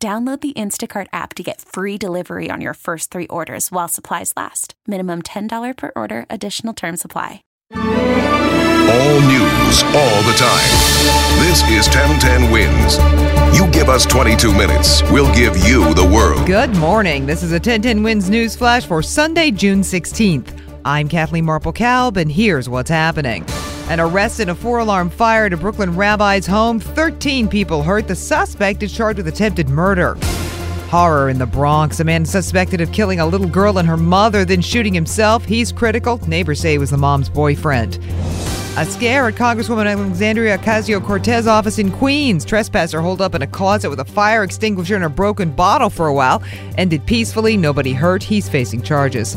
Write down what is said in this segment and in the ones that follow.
Download the Instacart app to get free delivery on your first three orders while supplies last. Minimum $10 per order, additional term supply. All news, all the time. This is 1010 Wins. You give us 22 minutes, we'll give you the world. Good morning. This is a 1010 Wins News Flash for Sunday, June 16th. I'm Kathleen Marple Kalb, and here's what's happening. An arrest in a four alarm fire at a Brooklyn rabbi's home. 13 people hurt. The suspect is charged with attempted murder. Horror in the Bronx. A man suspected of killing a little girl and her mother, then shooting himself. He's critical. Neighbors say it was the mom's boyfriend. A scare at Congresswoman Alexandria Ocasio Cortez office in Queens. Trespasser holed up in a closet with a fire extinguisher and a broken bottle for a while. Ended peacefully, nobody hurt. He's facing charges.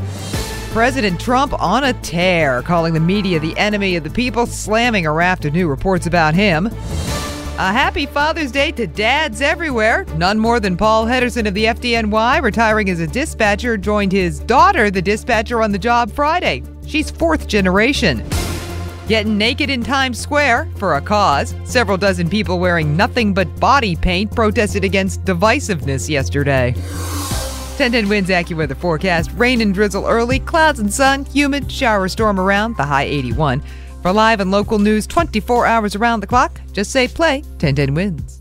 President Trump on a tear, calling the media the enemy of the people, slamming a raft of new reports about him. A happy Father's Day to dads everywhere. None more than Paul Hederson of the FDNY, retiring as a dispatcher, joined his daughter, the dispatcher, on the job Friday. She's fourth generation. Getting naked in Times Square for a cause. Several dozen people wearing nothing but body paint protested against divisiveness yesterday. 1010 Wins AccuWeather forecast. Rain and drizzle early, clouds and sun, humid, shower storm around, the high 81. For live and local news 24 hours around the clock, just say play 10 10 Wins.